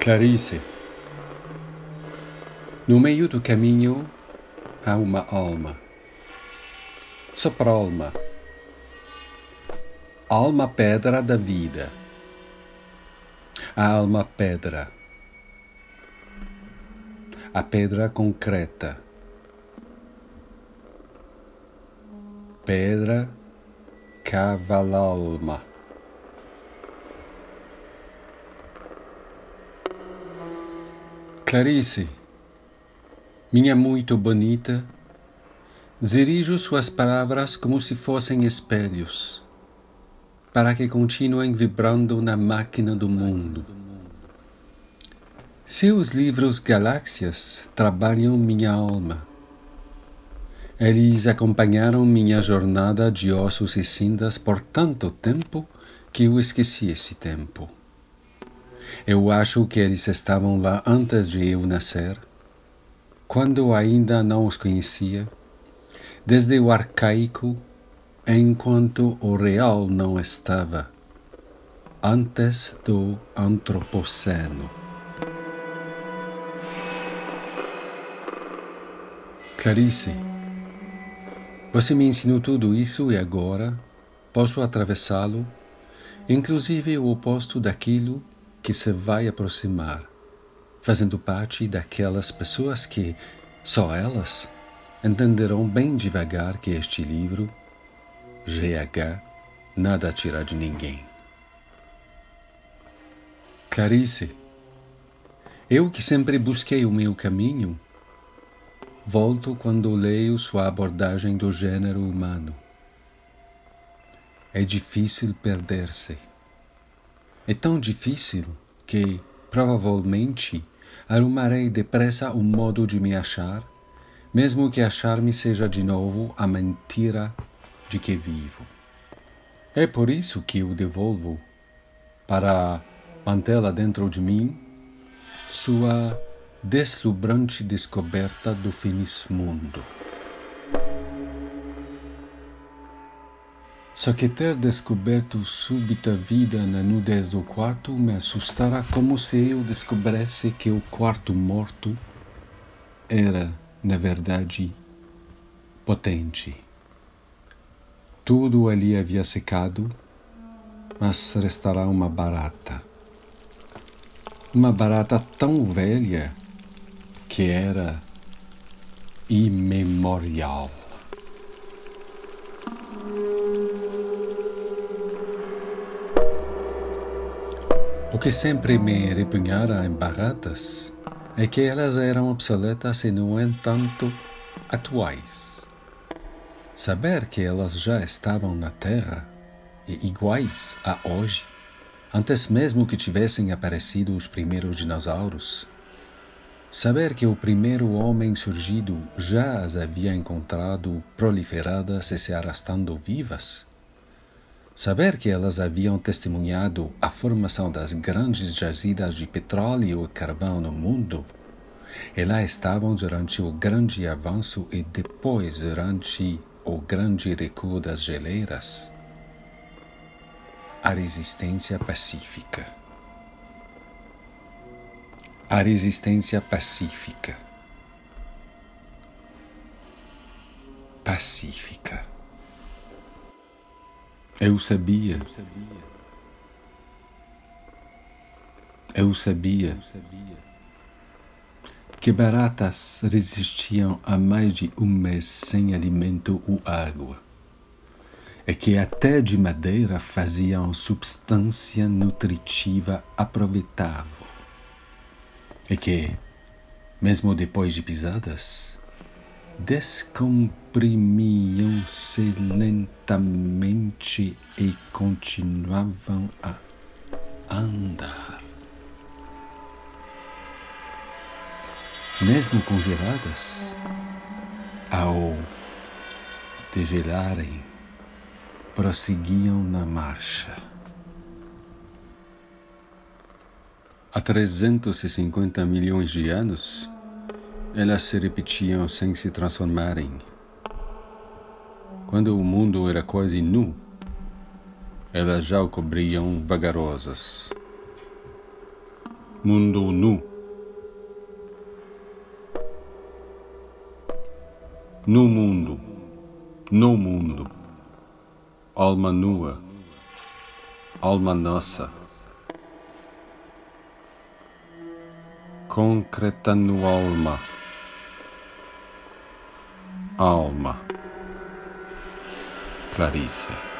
Clarice. No meio do caminho há uma alma. Sopra-alma. Alma pedra da vida. A alma pedra. A pedra concreta. Pedra cavalalma. Clarice, minha muito bonita, dirijo suas palavras como se fossem espelhos, para que continuem vibrando na máquina do mundo. Seus livros Galáxias trabalham minha alma. Eles acompanharam minha jornada de ossos e cindas por tanto tempo que eu esqueci esse tempo. Eu acho que eles estavam lá antes de eu nascer, quando ainda não os conhecia, desde o arcaico, enquanto o real não estava, antes do antropoceno. Clarice, você me ensinou tudo isso e agora posso atravessá-lo, inclusive o oposto daquilo que se vai aproximar, fazendo parte daquelas pessoas que, só elas, entenderão bem devagar que este livro, GH, nada tira de ninguém. Clarice, eu que sempre busquei o meu caminho, volto quando leio sua abordagem do gênero humano. É difícil perder-se é tão difícil que, provavelmente, arrumarei depressa um modo de me achar, mesmo que achar-me seja de novo a mentira de que vivo. É por isso que eu devolvo, para mantê-la dentro de mim, sua deslumbrante descoberta do feliz mundo. Só que ter descoberto súbita vida na nudez do quarto me assustara como se eu descobrisse que o quarto morto era, na verdade, potente. Tudo ali havia secado, mas restará uma barata. Uma barata tão velha que era imemorial. O que sempre me repunhara em baratas é que elas eram obsoletas e, no entanto, atuais. Saber que elas já estavam na Terra e iguais a hoje, antes mesmo que tivessem aparecido os primeiros dinossauros, saber que o primeiro homem surgido já as havia encontrado proliferadas e se arrastando vivas, Saber que elas haviam testemunhado a formação das grandes jazidas de petróleo e carvão no mundo, e lá estavam durante o grande avanço e depois durante o grande recuo das geleiras, a resistência pacífica. A resistência pacífica. Pacífica. Eu sabia. Eu sabia que baratas resistiam a mais de um mês sem alimento ou água, e que até de madeira faziam substância nutritiva aproveitável, e que, mesmo depois de pisadas, descomprimiam-se lentamente e continuavam a andar. Mesmo congeladas, ao degelarem, prosseguiam na marcha. Há 350 milhões de anos, elas se repetiam sem se transformarem. Quando o mundo era quase nu, elas já o cobriam vagarosas. Mundo nu. No mundo, no mundo, alma nua, alma nossa. Concreta no alma alma. Clarice.